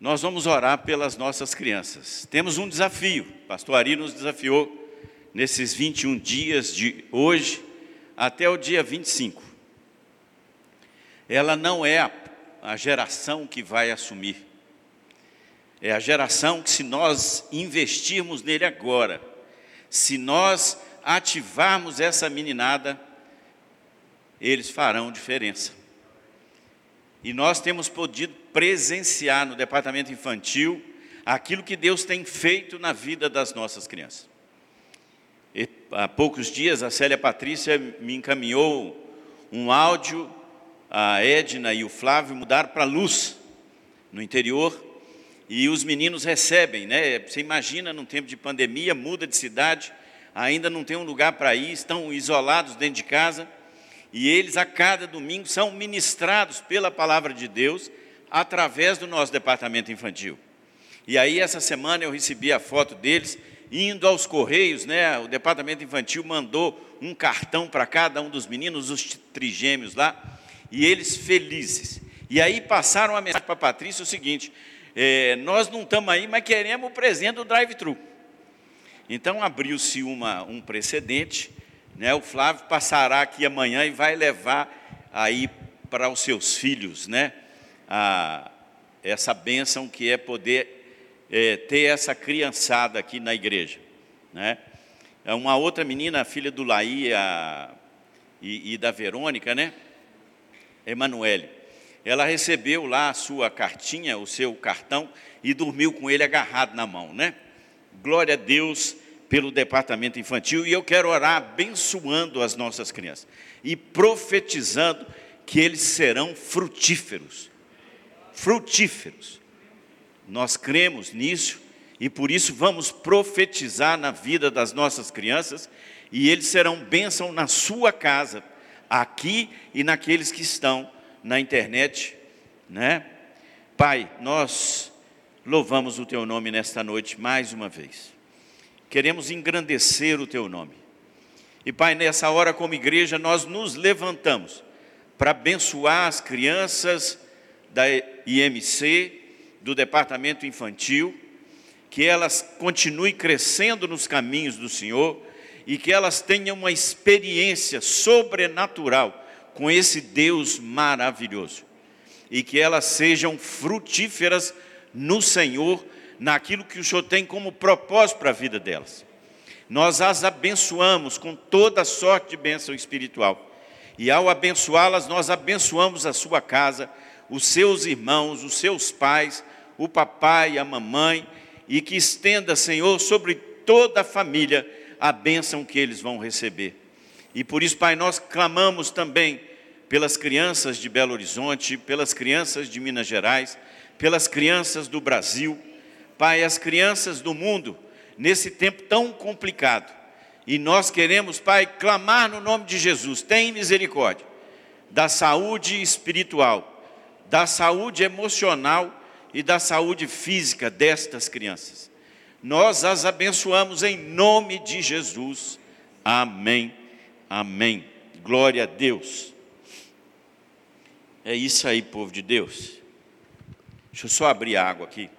nós vamos orar pelas nossas crianças. Temos um desafio, pastor Ari nos desafiou nesses 21 dias de hoje até o dia 25. Ela não é a, a geração que vai assumir, é a geração que, se nós investirmos nele agora, se nós ativarmos essa meninada, eles farão diferença. E nós temos podido presenciar no departamento infantil aquilo que Deus tem feito na vida das nossas crianças. E, há poucos dias a Célia Patrícia me encaminhou um áudio, a Edna e o Flávio mudaram para Luz, no interior, e os meninos recebem, né? Você imagina num tempo de pandemia, muda de cidade, ainda não tem um lugar para ir, estão isolados dentro de casa, e eles, a cada domingo, são ministrados pela palavra de Deus através do nosso departamento infantil. E aí, essa semana, eu recebi a foto deles indo aos Correios, né? O departamento infantil mandou um cartão para cada um dos meninos, os trigêmeos lá, e eles felizes. E aí passaram a mensagem para a Patrícia o seguinte: é, nós não estamos aí, mas queremos o presente do drive-thru. Então abriu-se um precedente né? O Flávio passará aqui amanhã e vai levar aí para os seus filhos, né? A, essa bênção que é poder é, ter essa criançada aqui na igreja, né? É uma outra menina, filha do Laí a, e, e da Verônica, né? Emanuele. Ela recebeu lá a sua cartinha, o seu cartão, e dormiu com ele agarrado na mão, né? Glória a Deus pelo departamento infantil e eu quero orar abençoando as nossas crianças e profetizando que eles serão frutíferos. Frutíferos. Nós cremos nisso e por isso vamos profetizar na vida das nossas crianças e eles serão bênção na sua casa, aqui e naqueles que estão na internet, né? Pai, nós louvamos o teu nome nesta noite mais uma vez queremos engrandecer o teu nome. E Pai, nessa hora, como igreja, nós nos levantamos para abençoar as crianças da IMC, do departamento infantil, que elas continuem crescendo nos caminhos do Senhor e que elas tenham uma experiência sobrenatural com esse Deus maravilhoso e que elas sejam frutíferas no Senhor naquilo que o Senhor tem como propósito para a vida delas. Nós as abençoamos com toda sorte de bênção espiritual. E ao abençoá-las, nós abençoamos a sua casa, os seus irmãos, os seus pais, o papai, a mamãe, e que estenda, Senhor, sobre toda a família a bênção que eles vão receber. E por isso, Pai, nós clamamos também pelas crianças de Belo Horizonte, pelas crianças de Minas Gerais, pelas crianças do Brasil, Pai, as crianças do mundo, nesse tempo tão complicado. E nós queremos, Pai, clamar no nome de Jesus: tem misericórdia da saúde espiritual, da saúde emocional e da saúde física destas crianças. Nós as abençoamos em nome de Jesus. Amém. Amém. Glória a Deus. É isso aí, povo de Deus. Deixa eu só abrir a água aqui.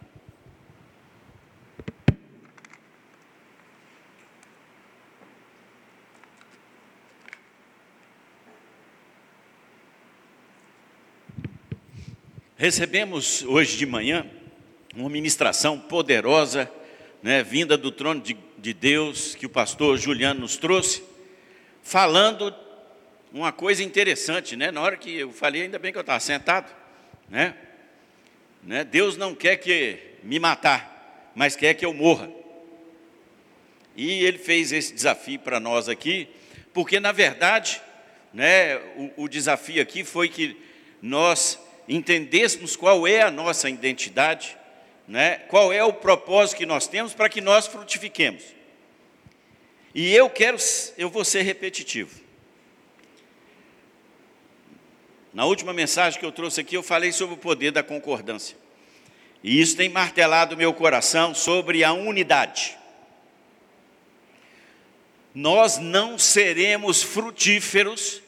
Recebemos hoje de manhã uma ministração poderosa, né, vinda do trono de, de Deus, que o pastor Juliano nos trouxe, falando uma coisa interessante, né? Na hora que eu falei, ainda bem que eu estava sentado, né? né? Deus não quer que me matar, mas quer que eu morra. E ele fez esse desafio para nós aqui, porque na verdade, né, o, o desafio aqui foi que nós entendêssemos qual é a nossa identidade, né? qual é o propósito que nós temos para que nós frutifiquemos. E eu quero, eu vou ser repetitivo. Na última mensagem que eu trouxe aqui, eu falei sobre o poder da concordância. E isso tem martelado meu coração sobre a unidade. Nós não seremos frutíferos,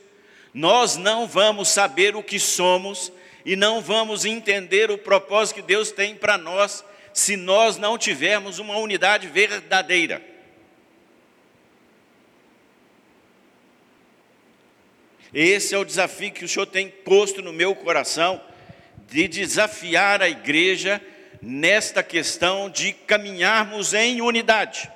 nós não vamos saber o que somos e não vamos entender o propósito que Deus tem para nós se nós não tivermos uma unidade verdadeira. Esse é o desafio que o Senhor tem posto no meu coração, de desafiar a igreja nesta questão de caminharmos em unidade.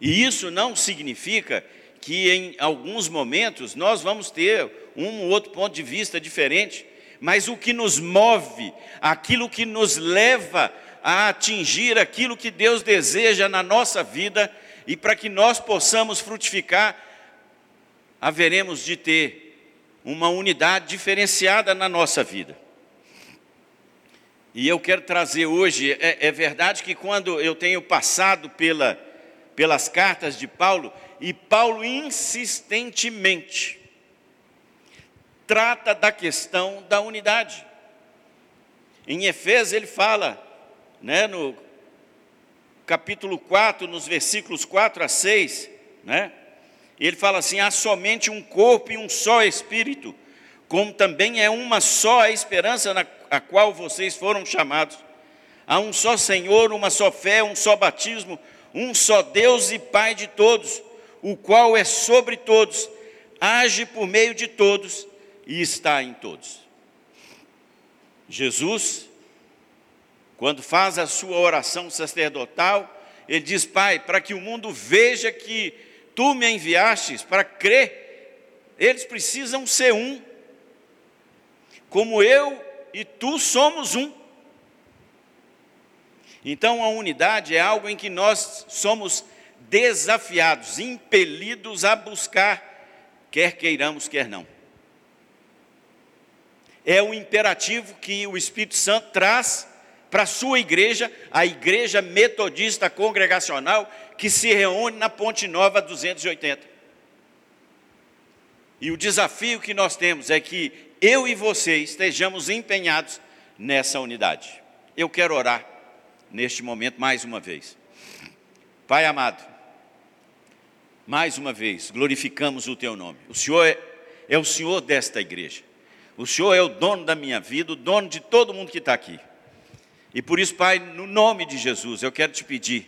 E isso não significa que em alguns momentos nós vamos ter um ou outro ponto de vista diferente, mas o que nos move, aquilo que nos leva a atingir aquilo que Deus deseja na nossa vida e para que nós possamos frutificar, haveremos de ter uma unidade diferenciada na nossa vida. E eu quero trazer hoje, é, é verdade que quando eu tenho passado pela, pelas cartas de Paulo, e Paulo insistentemente trata da questão da unidade. Em Efésios ele fala, né, no capítulo 4, nos versículos 4 a 6, né, ele fala assim: há somente um corpo e um só espírito, como também é uma só a esperança na a qual vocês foram chamados. Há um só Senhor, uma só fé, um só batismo, um só Deus e Pai de todos, o qual é sobre todos, age por meio de todos e está em todos. Jesus, quando faz a sua oração sacerdotal, ele diz: Pai, para que o mundo veja que tu me enviastes para crer, eles precisam ser um, como eu e tu somos um. Então a unidade é algo em que nós somos desafiados, impelidos a buscar, quer queiramos, quer não. É o imperativo que o Espírito Santo traz para a sua igreja, a igreja metodista congregacional, que se reúne na Ponte Nova 280. E o desafio que nós temos é que eu e você estejamos empenhados nessa unidade. Eu quero orar neste momento mais uma vez. Pai amado, mais uma vez glorificamos o teu nome. O Senhor é, é o Senhor desta igreja. O Senhor é o dono da minha vida, o dono de todo mundo que está aqui. E por isso, Pai, no nome de Jesus, eu quero te pedir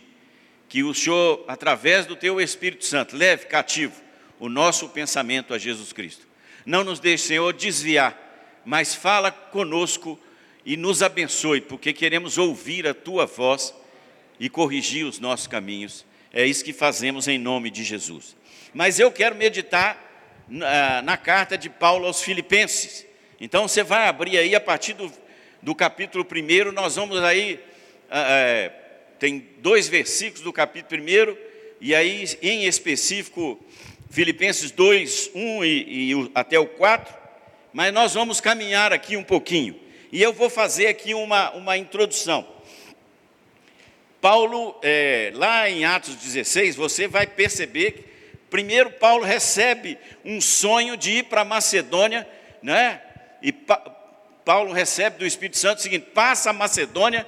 que o Senhor, através do teu Espírito Santo, leve cativo o nosso pensamento a Jesus Cristo. Não nos deixe, Senhor, desviar, mas fala conosco e nos abençoe, porque queremos ouvir a tua voz e corrigir os nossos caminhos. É isso que fazemos em nome de Jesus. Mas eu quero meditar na, na carta de Paulo aos Filipenses. Então você vai abrir aí a partir do, do capítulo 1, nós vamos aí. É, tem dois versículos do capítulo 1, e aí, em específico, Filipenses 2, 1 e, e até o 4, mas nós vamos caminhar aqui um pouquinho. E eu vou fazer aqui uma, uma introdução. Paulo, é, lá em Atos 16, você vai perceber que, primeiro, Paulo recebe um sonho de ir para Macedônia, né? E pa Paulo recebe do Espírito Santo o seguinte: passa a Macedônia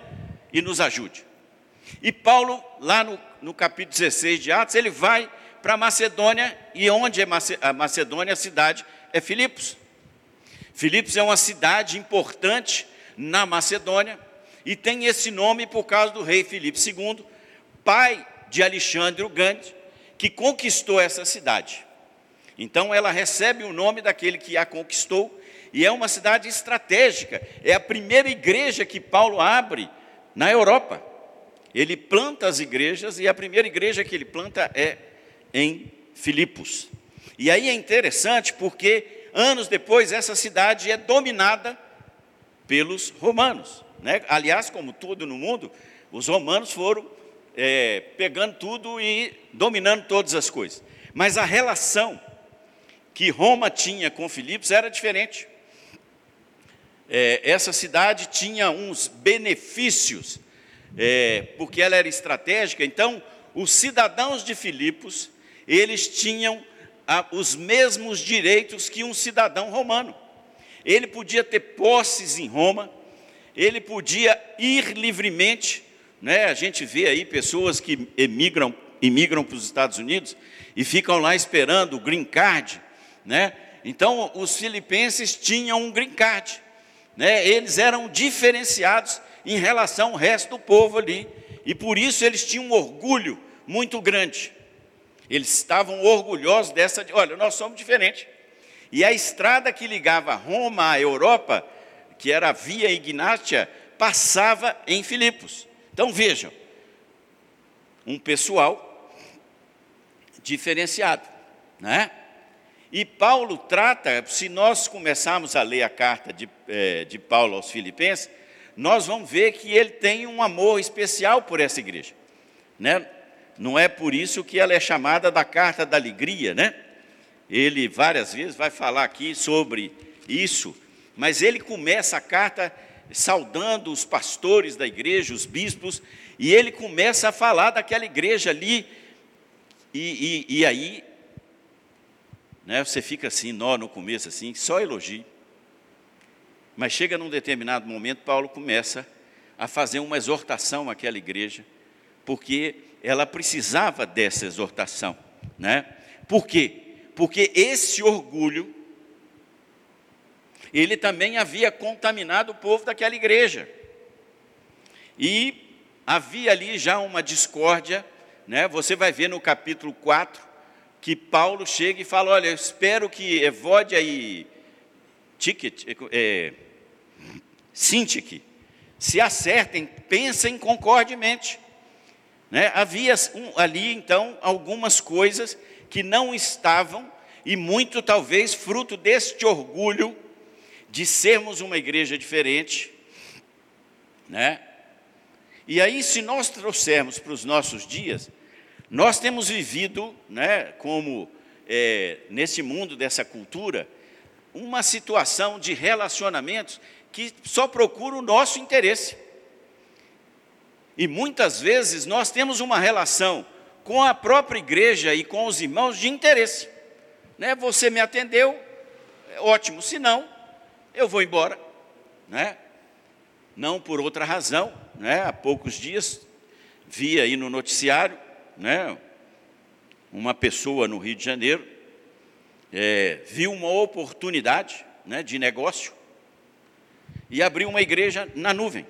e nos ajude. E Paulo, lá no, no capítulo 16 de Atos, ele vai para Macedônia, e onde é a Macedônia, a cidade é Filipos. Filipos é uma cidade importante na Macedônia, e tem esse nome por causa do rei Filipe II, pai de Alexandre o Grande, que conquistou essa cidade. Então ela recebe o nome daquele que a conquistou, e é uma cidade estratégica, é a primeira igreja que Paulo abre na Europa. Ele planta as igrejas, e a primeira igreja que ele planta é em Filipos. E aí é interessante porque anos depois essa cidade é dominada pelos romanos. Né? Aliás, como tudo no mundo, os romanos foram é, pegando tudo e dominando todas as coisas. Mas a relação que Roma tinha com Filipos era diferente. É, essa cidade tinha uns benefícios, é, porque ela era estratégica, então os cidadãos de Filipos eles tinham ah, os mesmos direitos que um cidadão romano. Ele podia ter posses em Roma, ele podia ir livremente. Né? A gente vê aí pessoas que emigram, imigram para os Estados Unidos e ficam lá esperando o green card. Né? Então, os filipenses tinham um green card, né? eles eram diferenciados em relação ao resto do povo ali, e por isso eles tinham um orgulho muito grande. Eles estavam orgulhosos dessa, olha, nós somos diferentes. E a estrada que ligava Roma à Europa, que era a Via Ignátia, passava em Filipos. Então vejam, um pessoal diferenciado, né? E Paulo trata, se nós começarmos a ler a carta de, é, de Paulo aos Filipenses, nós vamos ver que ele tem um amor especial por essa igreja, né? Não é por isso que ela é chamada da carta da alegria, né? Ele várias vezes vai falar aqui sobre isso, mas ele começa a carta saudando os pastores da igreja, os bispos, e ele começa a falar daquela igreja ali, e, e, e aí né, você fica assim, nó no começo, assim, só elogio. Mas chega num determinado momento, Paulo começa a fazer uma exortação àquela igreja, porque ela precisava dessa exortação, né? Por quê? Porque esse orgulho ele também havia contaminado o povo daquela igreja. E havia ali já uma discórdia, né? Você vai ver no capítulo 4 que Paulo chega e fala: Olha, eu espero que Evódia e Ticket, é, Sintique se acertem, pensem concordemente. Né? Havia ali, então, algumas coisas que não estavam, e muito talvez fruto deste orgulho de sermos uma igreja diferente, né? E aí, se nós trouxermos para os nossos dias, nós temos vivido, né, como é, nesse mundo dessa cultura, uma situação de relacionamentos que só procura o nosso interesse. E muitas vezes nós temos uma relação com a própria igreja e com os irmãos de interesse. Né? Você me atendeu, ótimo, se não, eu vou embora. Né? Não por outra razão, né? há poucos dias vi aí no noticiário né, uma pessoa no Rio de Janeiro é, viu uma oportunidade né, de negócio e abriu uma igreja na nuvem.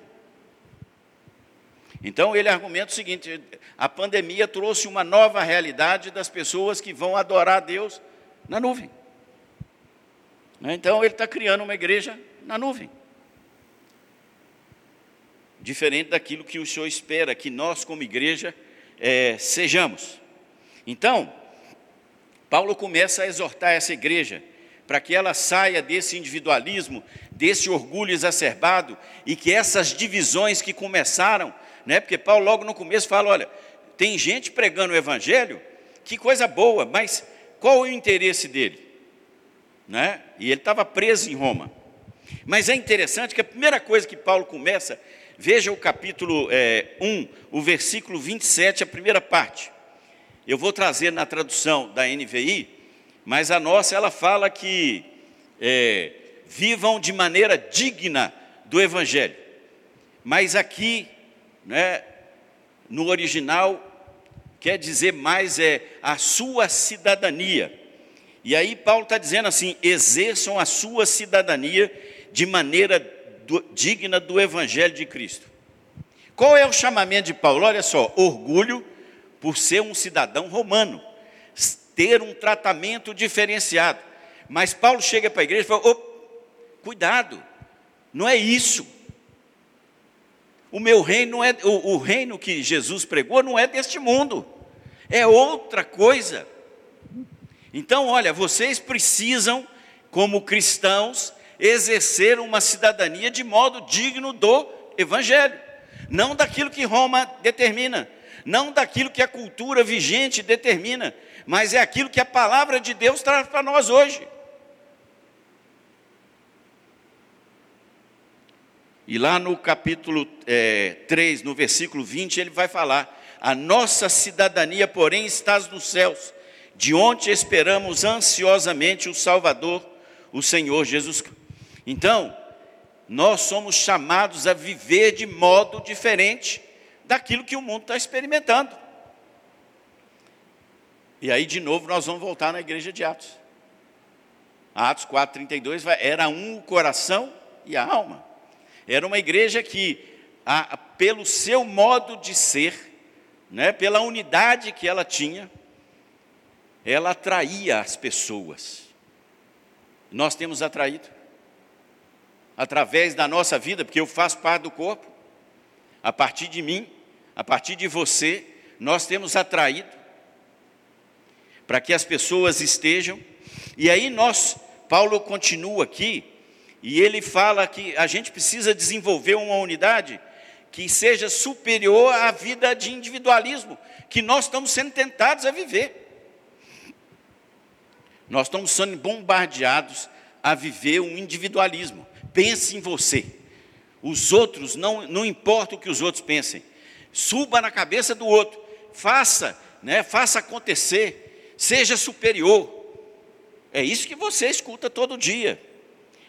Então ele argumenta o seguinte: a pandemia trouxe uma nova realidade das pessoas que vão adorar a Deus na nuvem. Né, então ele está criando uma igreja na nuvem. Diferente daquilo que o Senhor espera que nós, como igreja, é, sejamos. Então, Paulo começa a exortar essa igreja para que ela saia desse individualismo, desse orgulho exacerbado e que essas divisões que começaram, né, porque Paulo logo no começo fala: olha, tem gente pregando o evangelho, que coisa boa, mas qual é o interesse dele? Né? E ele estava preso em Roma. Mas é interessante que a primeira coisa que Paulo começa Veja o capítulo é, 1, o versículo 27, a primeira parte. Eu vou trazer na tradução da NVI, mas a nossa ela fala que é, vivam de maneira digna do Evangelho. Mas aqui, né, no original, quer dizer mais é a sua cidadania. E aí Paulo está dizendo assim: exerçam a sua cidadania de maneira do, digna do Evangelho de Cristo. Qual é o chamamento de Paulo? Olha só, orgulho por ser um cidadão romano, ter um tratamento diferenciado. Mas Paulo chega para a igreja e fala: cuidado, não é isso. O meu reino não é o, o reino que Jesus pregou não é deste mundo, é outra coisa. Então, olha, vocês precisam, como cristãos, exercer uma cidadania de modo digno do Evangelho, não daquilo que Roma determina, não daquilo que a cultura vigente determina, mas é aquilo que a palavra de Deus traz para nós hoje. E lá no capítulo é, 3, no versículo 20, ele vai falar: A nossa cidadania, porém, está nos céus, de onde esperamos ansiosamente o Salvador, o Senhor Jesus então, nós somos chamados a viver de modo diferente daquilo que o mundo está experimentando. E aí, de novo, nós vamos voltar na igreja de Atos. Atos 4,32 era um o coração e a alma. Era uma igreja que, a, pelo seu modo de ser, né, pela unidade que ela tinha, ela atraía as pessoas. Nós temos atraído através da nossa vida, porque eu faço parte do corpo. A partir de mim, a partir de você, nós temos atraído para que as pessoas estejam. E aí nós, Paulo continua aqui, e ele fala que a gente precisa desenvolver uma unidade que seja superior à vida de individualismo que nós estamos sendo tentados a viver. Nós estamos sendo bombardeados a viver um individualismo. Pense em você. Os outros, não, não importa o que os outros pensem. Suba na cabeça do outro. Faça, né, faça acontecer. Seja superior. É isso que você escuta todo dia.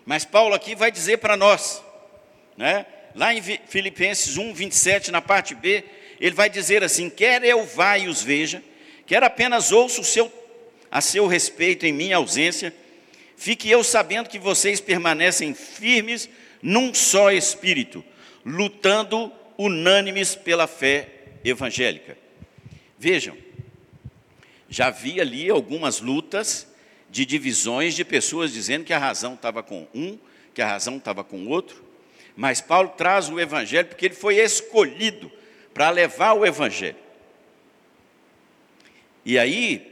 Mas Paulo aqui vai dizer para nós, né, lá em Filipenses 1, 27, na parte B, ele vai dizer assim: quer eu vá e os veja, quer apenas ouço o seu a seu respeito em minha ausência, fique eu sabendo que vocês permanecem firmes num só espírito, lutando unânimes pela fé evangélica. Vejam, já havia ali algumas lutas de divisões de pessoas dizendo que a razão estava com um, que a razão estava com outro, mas Paulo traz o evangelho porque ele foi escolhido para levar o evangelho. E aí,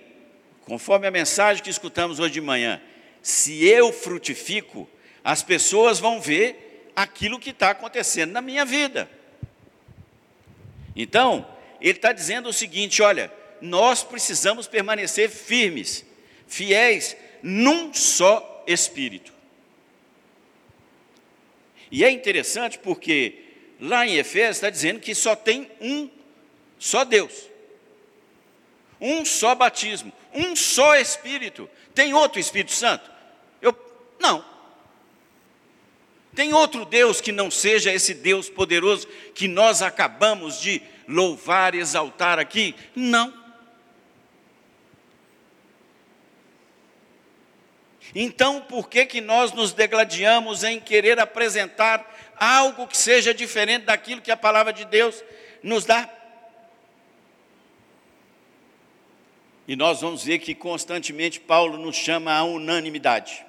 Conforme a mensagem que escutamos hoje de manhã, se eu frutifico, as pessoas vão ver aquilo que está acontecendo na minha vida. Então, ele está dizendo o seguinte: olha, nós precisamos permanecer firmes, fiéis, num só espírito. E é interessante porque lá em Efésios está dizendo que só tem um só Deus, um só batismo, um só Espírito. Tem outro Espírito Santo? Eu não. Tem outro Deus que não seja esse Deus poderoso que nós acabamos de louvar exaltar aqui? Não. Então, por que que nós nos degladiamos em querer apresentar algo que seja diferente daquilo que a palavra de Deus nos dá? E nós vamos ver que constantemente Paulo nos chama à unanimidade.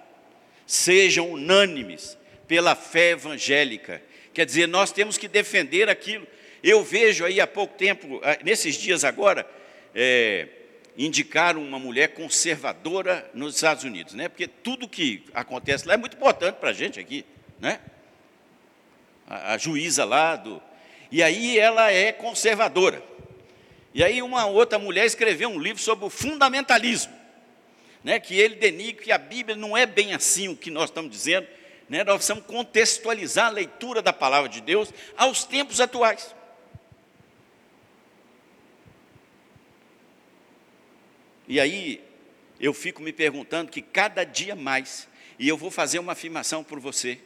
Sejam unânimes pela fé evangélica. Quer dizer, nós temos que defender aquilo. Eu vejo aí há pouco tempo, ah, nesses dias agora, é, indicaram uma mulher conservadora nos Estados Unidos, né? Porque tudo que acontece lá é muito importante para a gente aqui, né? A, a juíza lá do, e aí ela é conservadora. E aí uma outra mulher escreveu um livro sobre o fundamentalismo, né, que ele denigre que a Bíblia não é bem assim o que nós estamos dizendo, né, nós precisamos contextualizar a leitura da palavra de Deus aos tempos atuais. E aí eu fico me perguntando que cada dia mais, e eu vou fazer uma afirmação por você,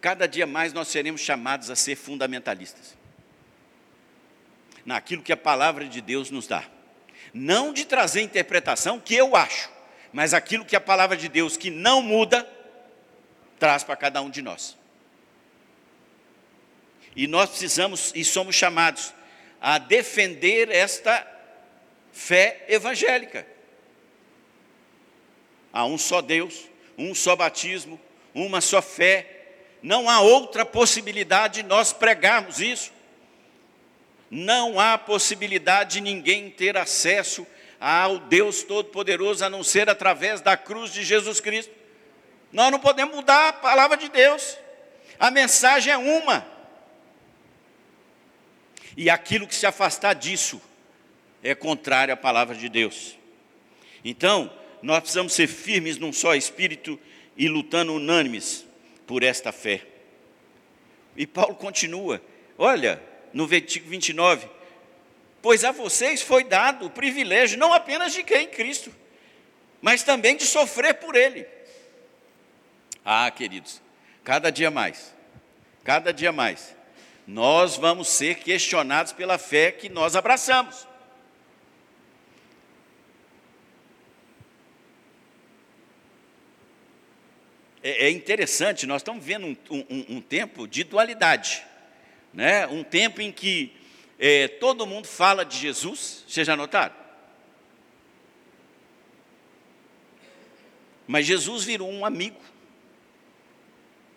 cada dia mais nós seremos chamados a ser fundamentalistas naquilo que a palavra de Deus nos dá. Não de trazer interpretação que eu acho, mas aquilo que a palavra de Deus, que não muda, traz para cada um de nós. E nós precisamos e somos chamados a defender esta fé evangélica. Há um só Deus, um só batismo, uma só fé. Não há outra possibilidade de nós pregarmos isso não há possibilidade de ninguém ter acesso ao Deus Todo-Poderoso a não ser através da cruz de Jesus Cristo. Nós não podemos mudar a palavra de Deus, a mensagem é uma. E aquilo que se afastar disso é contrário à palavra de Deus. Então, nós precisamos ser firmes num só espírito e lutando unânimes por esta fé. E Paulo continua: olha, no versículo 29, pois a vocês foi dado o privilégio não apenas de quem? Cristo, mas também de sofrer por Ele. Ah, queridos, cada dia mais, cada dia mais, nós vamos ser questionados pela fé que nós abraçamos. é, é interessante, nós estamos vendo um, um, um, tempo de dualidade, né? um tempo em que é, todo mundo fala de Jesus, vocês já notaram? Mas Jesus virou um amigo,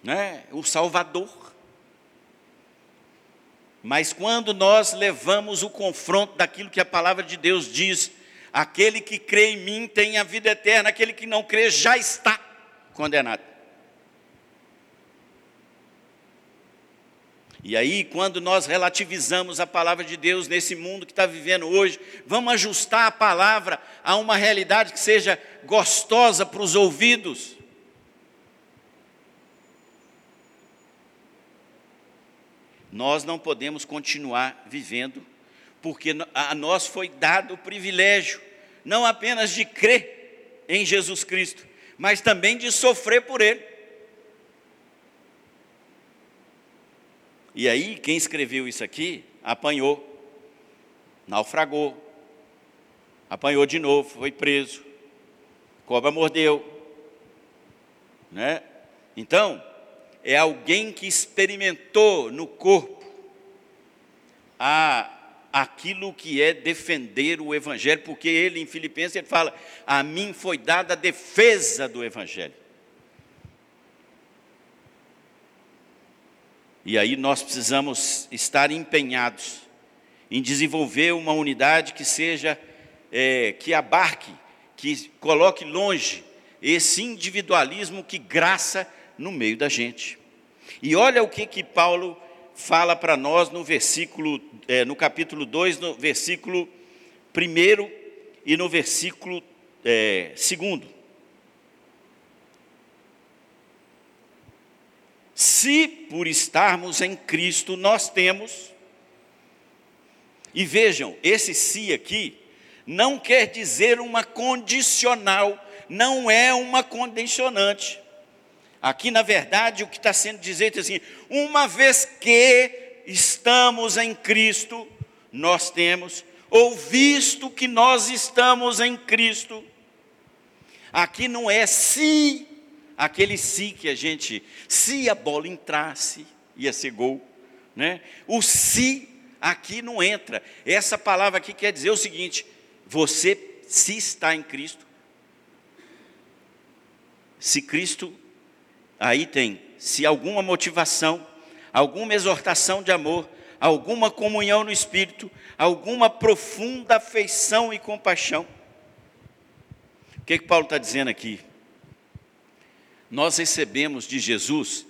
né? o Salvador. Mas quando nós levamos o confronto daquilo que a palavra de Deus diz, aquele que crê em mim tem a vida eterna, aquele que não crê já está condenado. E aí, quando nós relativizamos a palavra de Deus nesse mundo que está vivendo hoje, vamos ajustar a palavra a uma realidade que seja gostosa para os ouvidos. Nós não podemos continuar vivendo, porque a nós foi dado o privilégio, não apenas de crer em Jesus Cristo, mas também de sofrer por Ele. E aí, quem escreveu isso aqui, apanhou, naufragou, apanhou de novo, foi preso, cobra mordeu, né? Então, é alguém que experimentou no corpo a, aquilo que é defender o Evangelho, porque ele, em Filipenses, ele fala: A mim foi dada a defesa do Evangelho. E aí nós precisamos estar empenhados em desenvolver uma unidade que seja, é, que abarque, que coloque longe esse individualismo que graça no meio da gente. E olha o que, que Paulo fala para nós no versículo, é, no capítulo 2, no versículo 1 e no versículo 2. É, Se por estarmos em Cristo nós temos, e vejam, esse se aqui não quer dizer uma condicional, não é uma condicionante. Aqui, na verdade, o que está sendo dito é assim: uma vez que estamos em Cristo, nós temos, ou visto que nós estamos em Cristo, aqui não é se aquele se que a gente, se a bola entrasse, ia ser gol, né? O se aqui não entra. Essa palavra aqui quer dizer o seguinte: você se está em Cristo, se Cristo, aí tem, se alguma motivação, alguma exortação de amor, alguma comunhão no Espírito, alguma profunda afeição e compaixão. O que, que Paulo está dizendo aqui? Nós recebemos de Jesus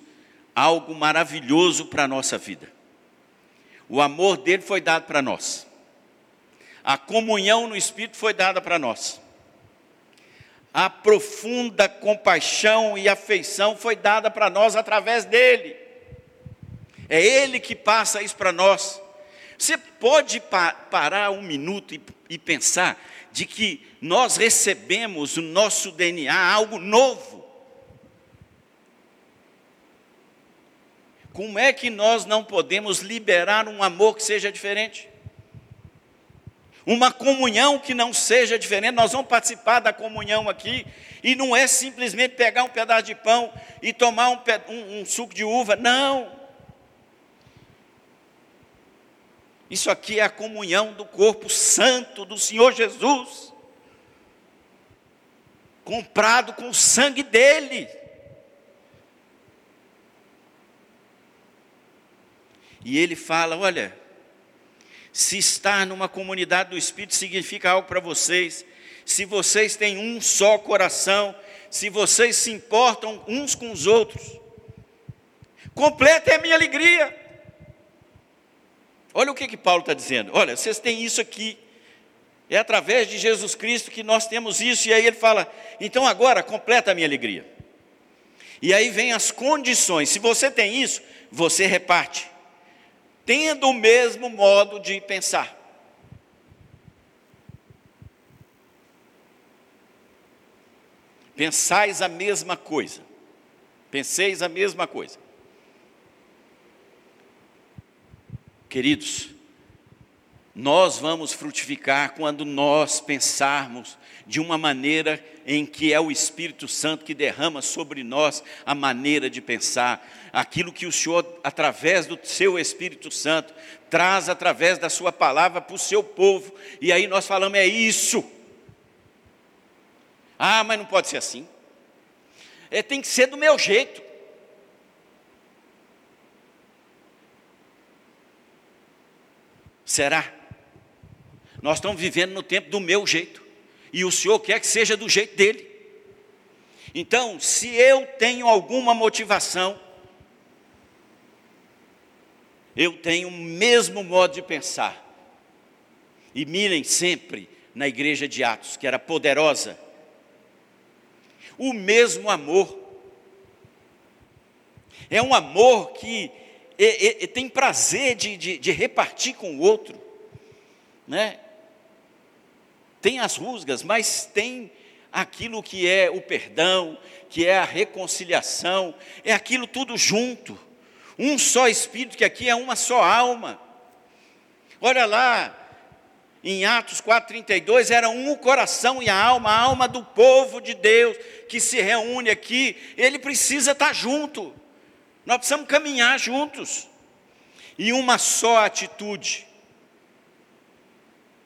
algo maravilhoso para a nossa vida. O amor dele foi dado para nós. A comunhão no Espírito foi dada para nós. A profunda compaixão e afeição foi dada para nós através dele. É ele que passa isso para nós. Você pode pa parar um minuto e, e pensar de que nós recebemos o nosso DNA, algo novo. Como é que nós não podemos liberar um amor que seja diferente? Uma comunhão que não seja diferente. Nós vamos participar da comunhão aqui, e não é simplesmente pegar um pedaço de pão e tomar um, um, um suco de uva. Não. Isso aqui é a comunhão do corpo santo do Senhor Jesus, comprado com o sangue dele. E ele fala: olha, se estar numa comunidade do Espírito significa algo para vocês, se vocês têm um só coração, se vocês se importam uns com os outros, completa é a minha alegria. Olha o que, que Paulo está dizendo: olha, vocês têm isso aqui, é através de Jesus Cristo que nós temos isso, e aí ele fala: então agora completa a minha alegria. E aí vem as condições: se você tem isso, você reparte tendo o mesmo modo de pensar. Pensais a mesma coisa. Penseis a mesma coisa. Queridos, nós vamos frutificar quando nós pensarmos de uma maneira em que é o Espírito Santo que derrama sobre nós a maneira de pensar, aquilo que o Senhor, através do seu Espírito Santo, traz através da sua palavra para o seu povo, e aí nós falamos: é isso. Ah, mas não pode ser assim. É, tem que ser do meu jeito. Será? Nós estamos vivendo no tempo do meu jeito. E o Senhor quer que seja do jeito dele. Então, se eu tenho alguma motivação, eu tenho o mesmo modo de pensar. E mirem sempre na igreja de Atos, que era poderosa. O mesmo amor. É um amor que é, é, tem prazer de, de, de repartir com o outro. Né? Tem as rusgas, mas tem aquilo que é o perdão, que é a reconciliação, é aquilo tudo junto. Um só espírito, que aqui é uma só alma. Olha lá, em Atos 4,32, era um o coração e a alma, a alma do povo de Deus que se reúne aqui, ele precisa estar junto. Nós precisamos caminhar juntos. E uma só atitude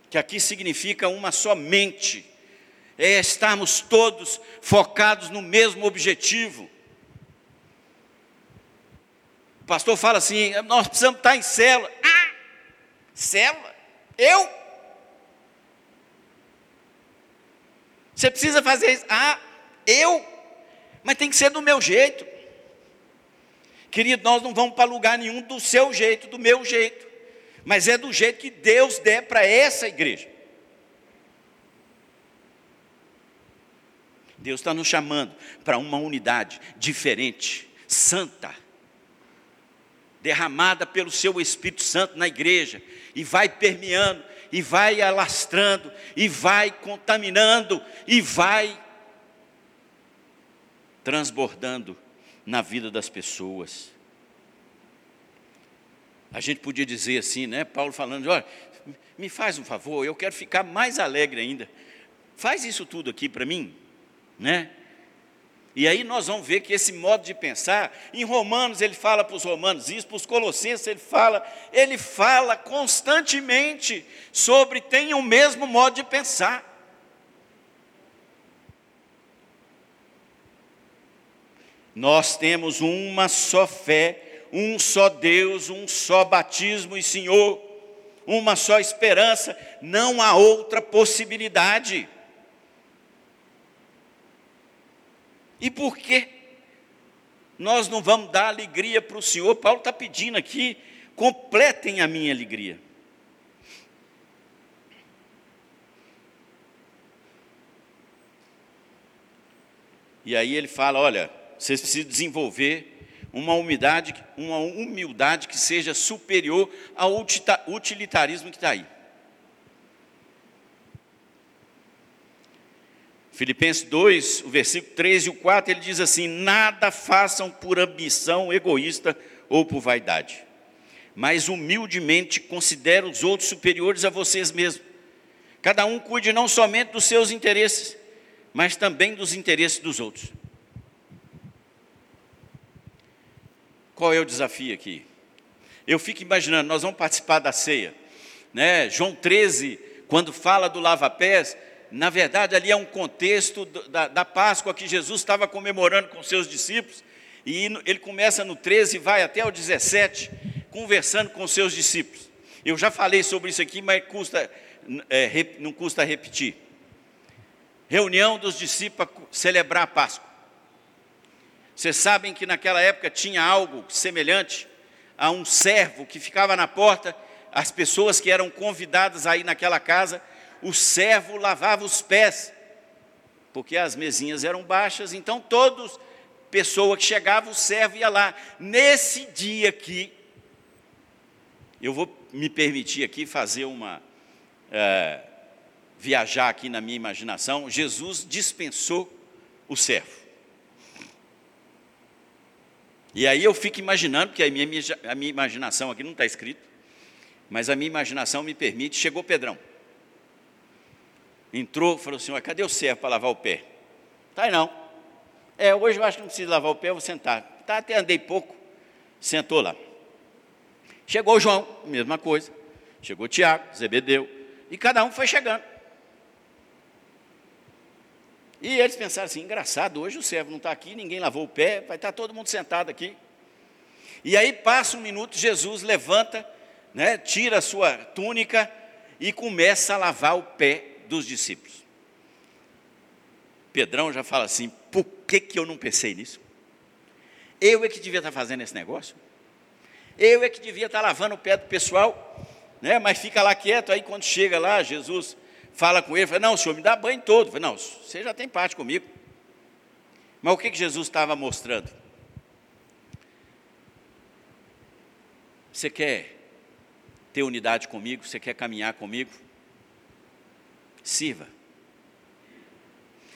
que aqui significa uma só mente, é estarmos todos focados no mesmo objetivo. O pastor fala assim: nós precisamos estar em célula. Ah, célula? Eu? Você precisa fazer isso? Ah, eu? Mas tem que ser do meu jeito. Querido, nós não vamos para lugar nenhum do seu jeito, do meu jeito mas é do jeito que Deus der para essa igreja. Deus está nos chamando para uma unidade diferente, santa, derramada pelo seu Espírito Santo na igreja, e vai permeando, e vai alastrando, e vai contaminando, e vai transbordando na vida das pessoas. A gente podia dizer assim, né? Paulo falando, olha, me faz um favor, eu quero ficar mais alegre ainda. Faz isso tudo aqui para mim, né? E aí nós vamos ver que esse modo de pensar, em Romanos ele fala para os romanos isso, para os colossenses ele fala, ele fala constantemente sobre tenham o mesmo modo de pensar. Nós temos uma só fé um só Deus, um só batismo e Senhor, uma só esperança, não há outra possibilidade. E por que nós não vamos dar alegria para o Senhor? Paulo está pedindo aqui, completem a minha alegria. E aí ele fala: olha, vocês precisam desenvolver uma humildade, uma humildade que seja superior ao utilitarismo que está aí. Filipenses 2, o versículo 3 e o 4, ele diz assim: Nada façam por ambição egoísta ou por vaidade, mas humildemente considerem os outros superiores a vocês mesmos. Cada um cuide não somente dos seus interesses, mas também dos interesses dos outros. Qual é o desafio aqui? Eu fico imaginando, nós vamos participar da ceia, né? João 13, quando fala do lava-pés, na verdade ali é um contexto da, da Páscoa que Jesus estava comemorando com seus discípulos, e ele começa no 13 e vai até o 17, conversando com seus discípulos. Eu já falei sobre isso aqui, mas custa, é, não custa repetir. Reunião dos discípulos para celebrar a Páscoa. Vocês sabem que naquela época tinha algo semelhante a um servo que ficava na porta, as pessoas que eram convidadas aí naquela casa, o servo lavava os pés, porque as mesinhas eram baixas, então todos, pessoa que chegava, o servo ia lá. Nesse dia aqui, eu vou me permitir aqui fazer uma. É, viajar aqui na minha imaginação, Jesus dispensou o servo. E aí eu fico imaginando, porque a minha, a minha imaginação aqui não está escrito, mas a minha imaginação me permite, chegou Pedrão. Entrou, falou assim, cadê o servo para lavar o pé? Tá aí não. É, hoje eu acho que não precisa lavar o pé, eu vou sentar. Tá, até andei pouco, sentou lá. Chegou o João, mesma coisa. Chegou Tiago, Zebedeu, e cada um foi chegando. E eles pensaram assim: engraçado, hoje o servo não está aqui, ninguém lavou o pé, vai estar tá todo mundo sentado aqui. E aí passa um minuto, Jesus levanta, né, tira a sua túnica e começa a lavar o pé dos discípulos. Pedrão já fala assim: por que, que eu não pensei nisso? Eu é que devia estar tá fazendo esse negócio. Eu é que devia estar tá lavando o pé do pessoal, né? mas fica lá quieto. Aí quando chega lá, Jesus fala com ele, fala, não, senhor me dá banho todo. Fala, não, você já tem parte comigo. Mas o que, que Jesus estava mostrando? Você quer ter unidade comigo? Você quer caminhar comigo? Sirva.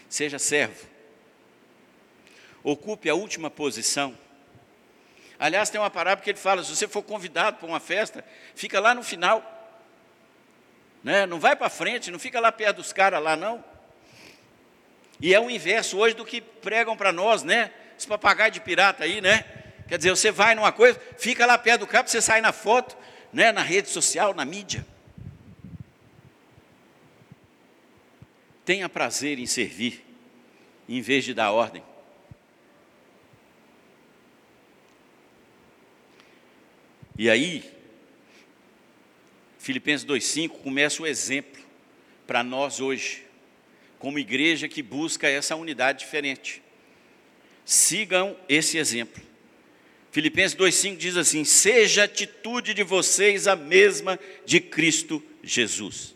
Seja servo. Ocupe a última posição. Aliás, tem uma parábola que ele fala: se você for convidado para uma festa, fica lá no final. Né? Não vai para frente, não fica lá perto dos caras lá, não. E é o inverso hoje do que pregam para nós, né? Esse papagaio de pirata aí, né? Quer dizer, você vai numa coisa, fica lá perto do cara, você sai na foto, né? na rede social, na mídia. Tenha prazer em servir, em vez de dar ordem. E aí, Filipenses 2,5 começa o exemplo para nós hoje, como igreja que busca essa unidade diferente. Sigam esse exemplo. Filipenses 2,5 diz assim: Seja a atitude de vocês a mesma de Cristo Jesus.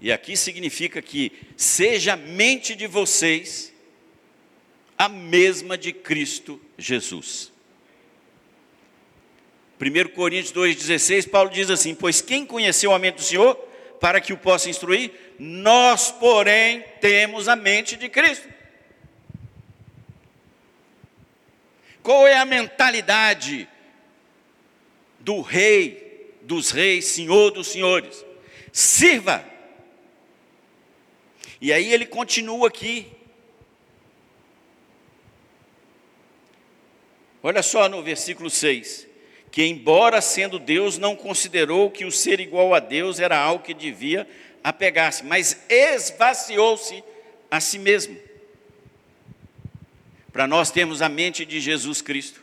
E aqui significa que seja a mente de vocês a mesma de Cristo Jesus. 1 Coríntios 2,16, Paulo diz assim: Pois quem conheceu a mente do Senhor para que o possa instruir? Nós, porém, temos a mente de Cristo. Qual é a mentalidade do rei dos reis, senhor dos senhores? Sirva. E aí ele continua aqui. Olha só no versículo 6 que, embora sendo Deus, não considerou que o ser igual a Deus era algo que devia apegar-se, mas esvaziou-se a si mesmo. Para nós termos a mente de Jesus Cristo,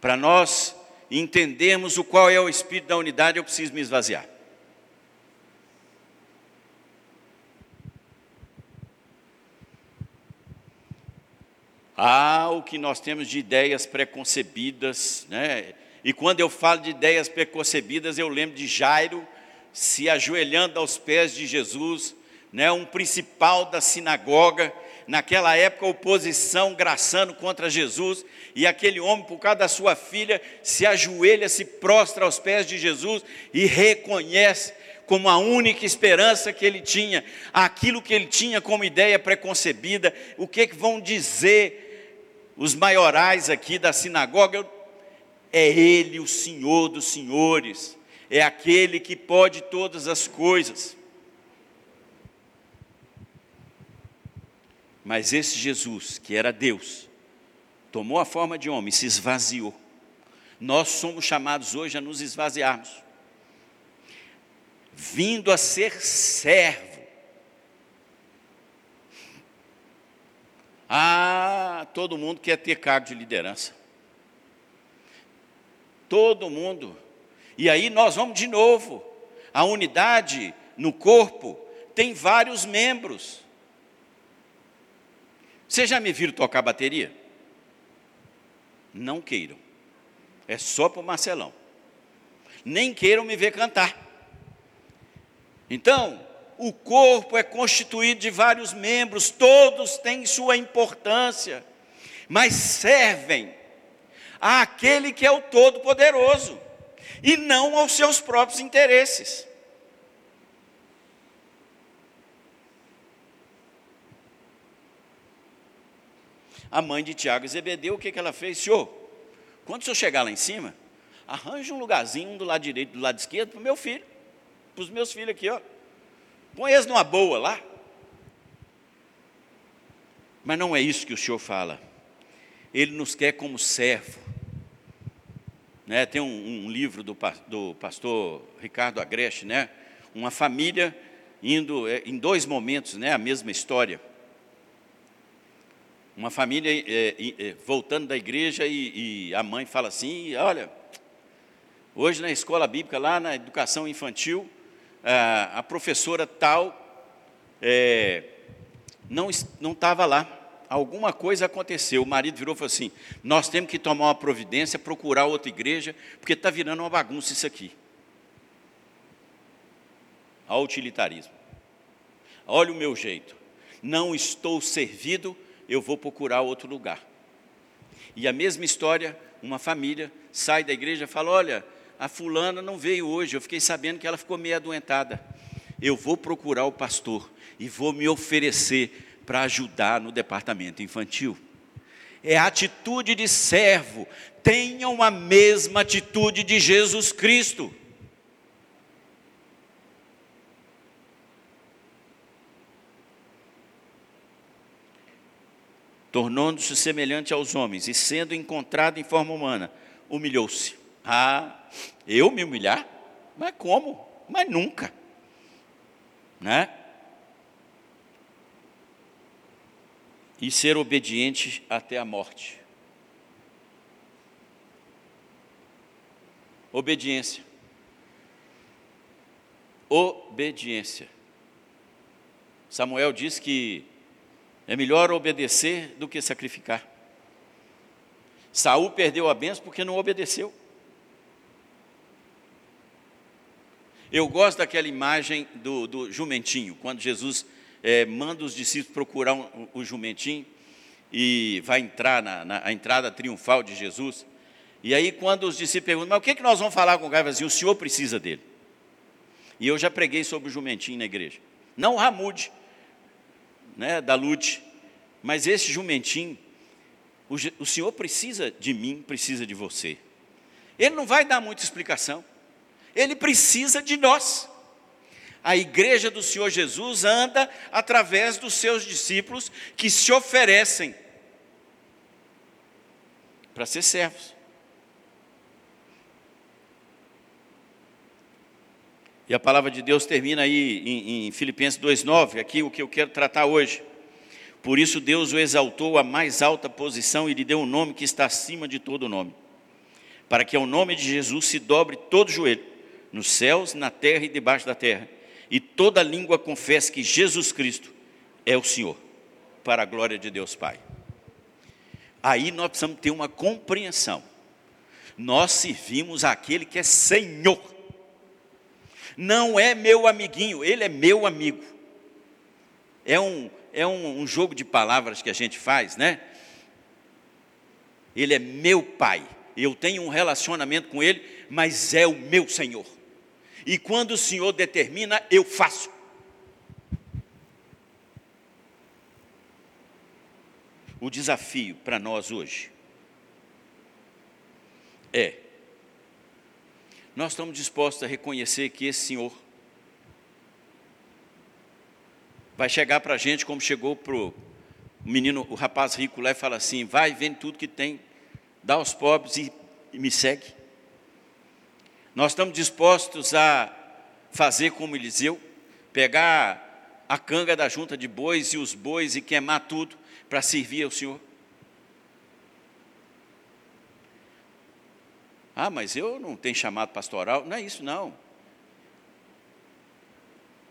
para nós entendermos o qual é o espírito da unidade, eu preciso me esvaziar. Há o que nós temos de ideias preconcebidas, né? E quando eu falo de ideias preconcebidas, eu lembro de Jairo se ajoelhando aos pés de Jesus, né, um principal da sinagoga, naquela época oposição graçando contra Jesus, e aquele homem, por causa da sua filha, se ajoelha, se prostra aos pés de Jesus e reconhece como a única esperança que ele tinha, aquilo que ele tinha como ideia preconcebida, o que, que vão dizer os maiorais aqui da sinagoga, eu é Ele o Senhor dos senhores, é aquele que pode todas as coisas. Mas esse Jesus, que era Deus, tomou a forma de homem, se esvaziou. Nós somos chamados hoje a nos esvaziarmos, vindo a ser servo. Ah, todo mundo quer ter cargo de liderança. Todo mundo. E aí nós vamos de novo. A unidade no corpo tem vários membros. Vocês já me viram tocar bateria? Não queiram. É só para o Marcelão. Nem queiram me ver cantar. Então, o corpo é constituído de vários membros, todos têm sua importância, mas servem àquele que é o Todo-Poderoso, e não aos seus próprios interesses. A mãe de Tiago e Zebedeu, o que, que ela fez? Senhor, quando o senhor chegar lá em cima, arranja um lugarzinho, um do lado direito, do lado esquerdo, para o meu filho, para os meus filhos aqui, ó. Põe eles numa boa lá. Mas não é isso que o Senhor fala. Ele nos quer como servo. Né? Tem um, um livro do, do, pastor Ricardo Agreste, né? uma família indo é, em dois momentos, né? a mesma história. Uma família é, é, voltando da igreja e, e, a mãe fala assim: Olha, hoje na escola bíblica, lá na educação infantil, a, a professora tal é, não estava lá alguma coisa aconteceu. O marido virou e falou assim: Nós temos que tomar uma providência, procurar outra igreja, porque está virando uma bagunça isso aqui. Ao utilitarismo. Olha o meu jeito. Não estou servido, eu vou procurar outro lugar. E a mesma história, uma família sai da igreja e fala: Olha, a fulana não veio hoje, eu fiquei sabendo que ela ficou meio adoentada. Eu vou procurar o pastor e vou me oferecer para ajudar no departamento infantil. É atitude de servo. Tenham a mesma atitude de Jesus Cristo. Tornando-se semelhante aos homens e sendo encontrado em forma humana, humilhou-se. Ah, eu me humilhar? Mas como? Mas nunca. Né? E ser obediente até a morte. Obediência. Obediência. Samuel diz que é melhor obedecer do que sacrificar. Saul perdeu a benção porque não obedeceu. Eu gosto daquela imagem do, do jumentinho, quando Jesus é, manda os discípulos procurar um, o jumentinho e vai entrar na, na entrada triunfal de Jesus. E aí, quando os discípulos perguntam, mas o que, que nós vamos falar com o cara? Assim, o senhor precisa dele. E eu já preguei sobre o jumentinho na igreja. Não o Ramude, né, da Lute, mas esse jumentinho, o, o senhor precisa de mim, precisa de você. Ele não vai dar muita explicação. Ele precisa de nós a igreja do Senhor Jesus anda através dos seus discípulos que se oferecem para ser servos. E a palavra de Deus termina aí em, em Filipenses 2,9, aqui o que eu quero tratar hoje. Por isso Deus o exaltou à mais alta posição e lhe deu um nome que está acima de todo nome, para que ao nome de Jesus se dobre todo joelho, nos céus, na terra e debaixo da terra e toda língua confesse que Jesus Cristo é o Senhor, para a glória de Deus Pai. Aí nós precisamos ter uma compreensão. Nós servimos aquele que é Senhor. Não é meu amiguinho, ele é meu amigo. É um, é um, um jogo de palavras que a gente faz, né? Ele é meu pai. Eu tenho um relacionamento com ele, mas é o meu Senhor. E quando o Senhor determina, eu faço. O desafio para nós hoje é: nós estamos dispostos a reconhecer que esse Senhor vai chegar para a gente como chegou para o menino, o rapaz rico lá e fala assim: vai, vende tudo que tem, dá aos pobres e, e me segue. Nós estamos dispostos a fazer como Eliseu, pegar a canga da junta de bois e os bois e queimar tudo para servir ao Senhor? Ah, mas eu não tenho chamado pastoral. Não é isso, não.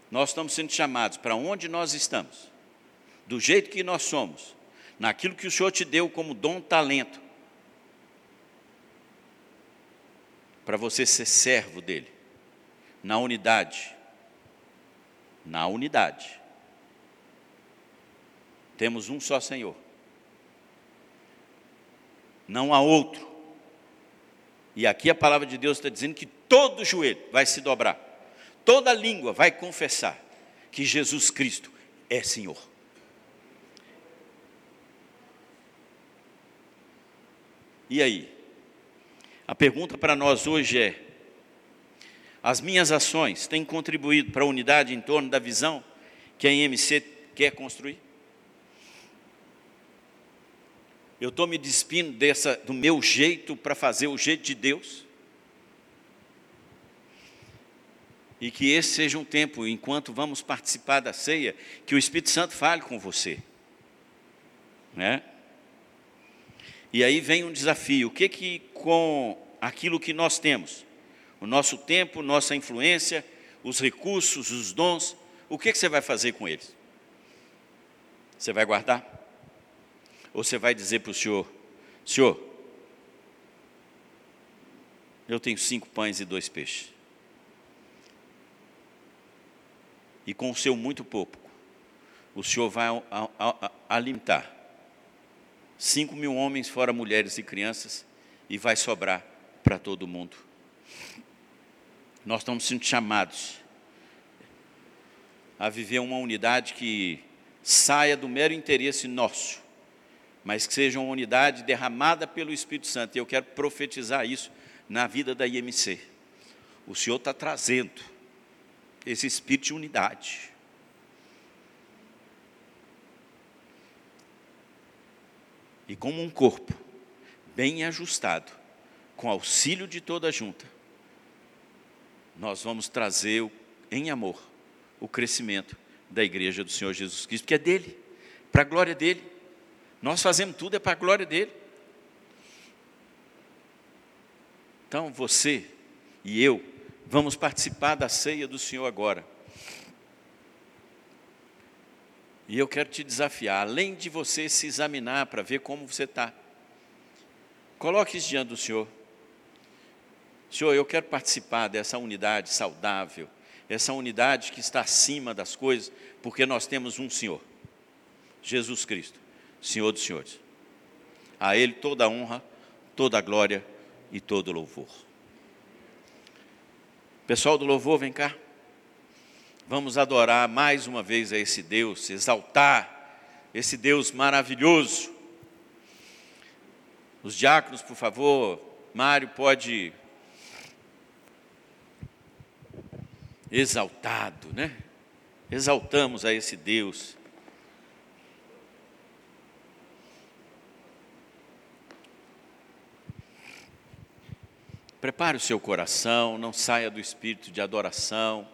Nós estamos sendo chamados para onde nós estamos, do jeito que nós somos, naquilo que o Senhor te deu como dom, talento, para você ser servo dele, na unidade. Na unidade. Temos um só Senhor. Não há outro. E aqui a palavra de Deus está dizendo que todo joelho vai se dobrar, toda língua vai confessar que Jesus Cristo é Senhor. E aí? A pergunta para nós hoje é: as minhas ações têm contribuído para a unidade em torno da visão que a IMC quer construir? Eu estou me despindo dessa, do meu jeito para fazer o jeito de Deus? E que esse seja um tempo, enquanto vamos participar da ceia, que o Espírito Santo fale com você. Né? E aí vem um desafio: o que que com aquilo que nós temos, o nosso tempo, nossa influência, os recursos, os dons, o que que você vai fazer com eles? Você vai guardar? Ou você vai dizer para o Senhor: Senhor, eu tenho cinco pães e dois peixes. E com o seu muito pouco, o Senhor vai alimentar cinco mil homens, fora mulheres e crianças, e vai sobrar para todo mundo. Nós estamos sendo chamados a viver uma unidade que saia do mero interesse nosso, mas que seja uma unidade derramada pelo Espírito Santo. E eu quero profetizar isso na vida da IMC. O Senhor está trazendo esse espírito de unidade. E como um corpo bem ajustado, com auxílio de toda a junta, nós vamos trazer em amor o crescimento da igreja do Senhor Jesus Cristo, que é dele, para a glória dele. Nós fazemos tudo é para a glória dele. Então você e eu vamos participar da ceia do Senhor agora. E eu quero te desafiar, além de você se examinar para ver como você está, coloque isso diante do Senhor. Senhor, eu quero participar dessa unidade saudável, essa unidade que está acima das coisas, porque nós temos um Senhor, Jesus Cristo, Senhor dos Senhores. A Ele toda a honra, toda a glória e todo o louvor. Pessoal do louvor, vem cá. Vamos adorar mais uma vez a esse Deus, exaltar esse Deus maravilhoso. Os diáconos, por favor, Mário pode exaltado, né? Exaltamos a esse Deus. Prepare o seu coração, não saia do espírito de adoração.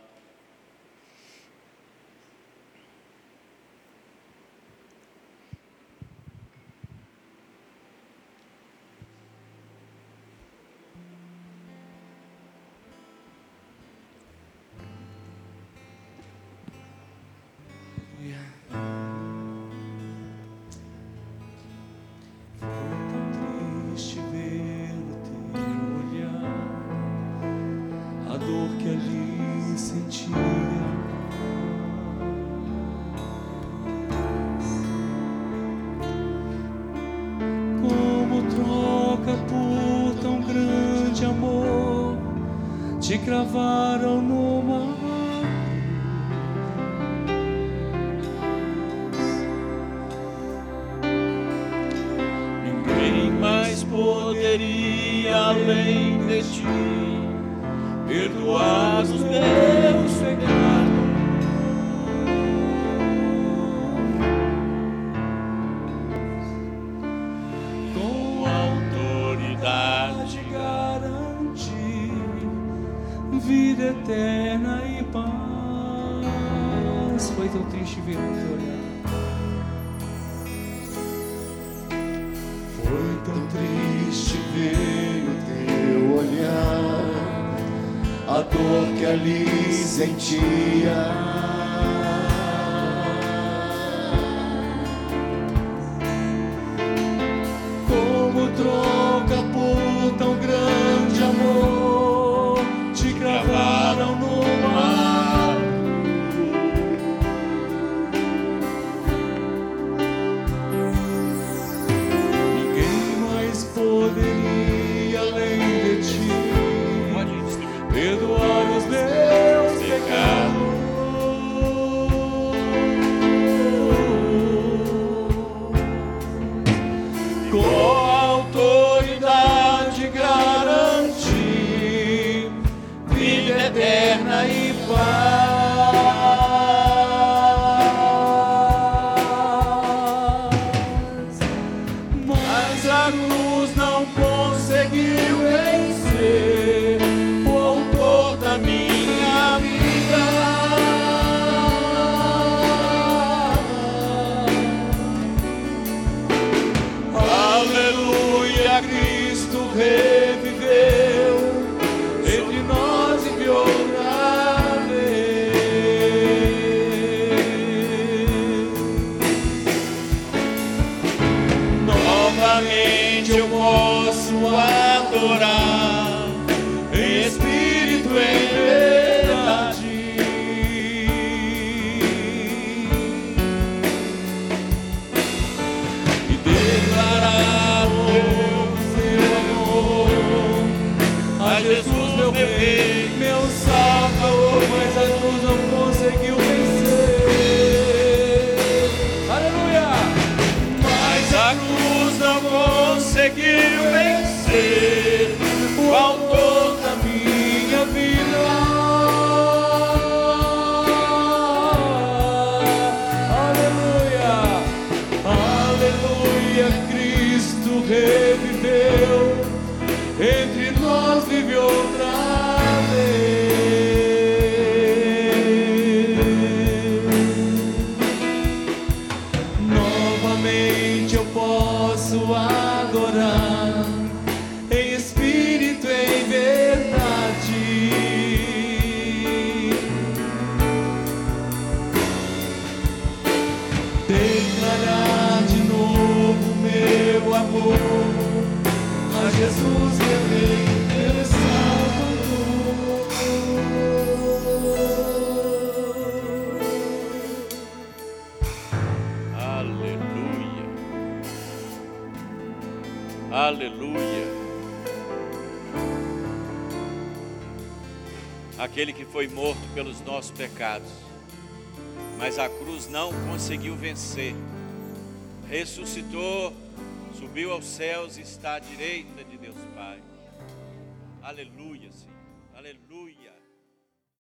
Calvary. Deus. Foi morto pelos nossos pecados, mas a cruz não conseguiu vencer, ressuscitou, subiu aos céus e está à direita de Deus Pai. Aleluia.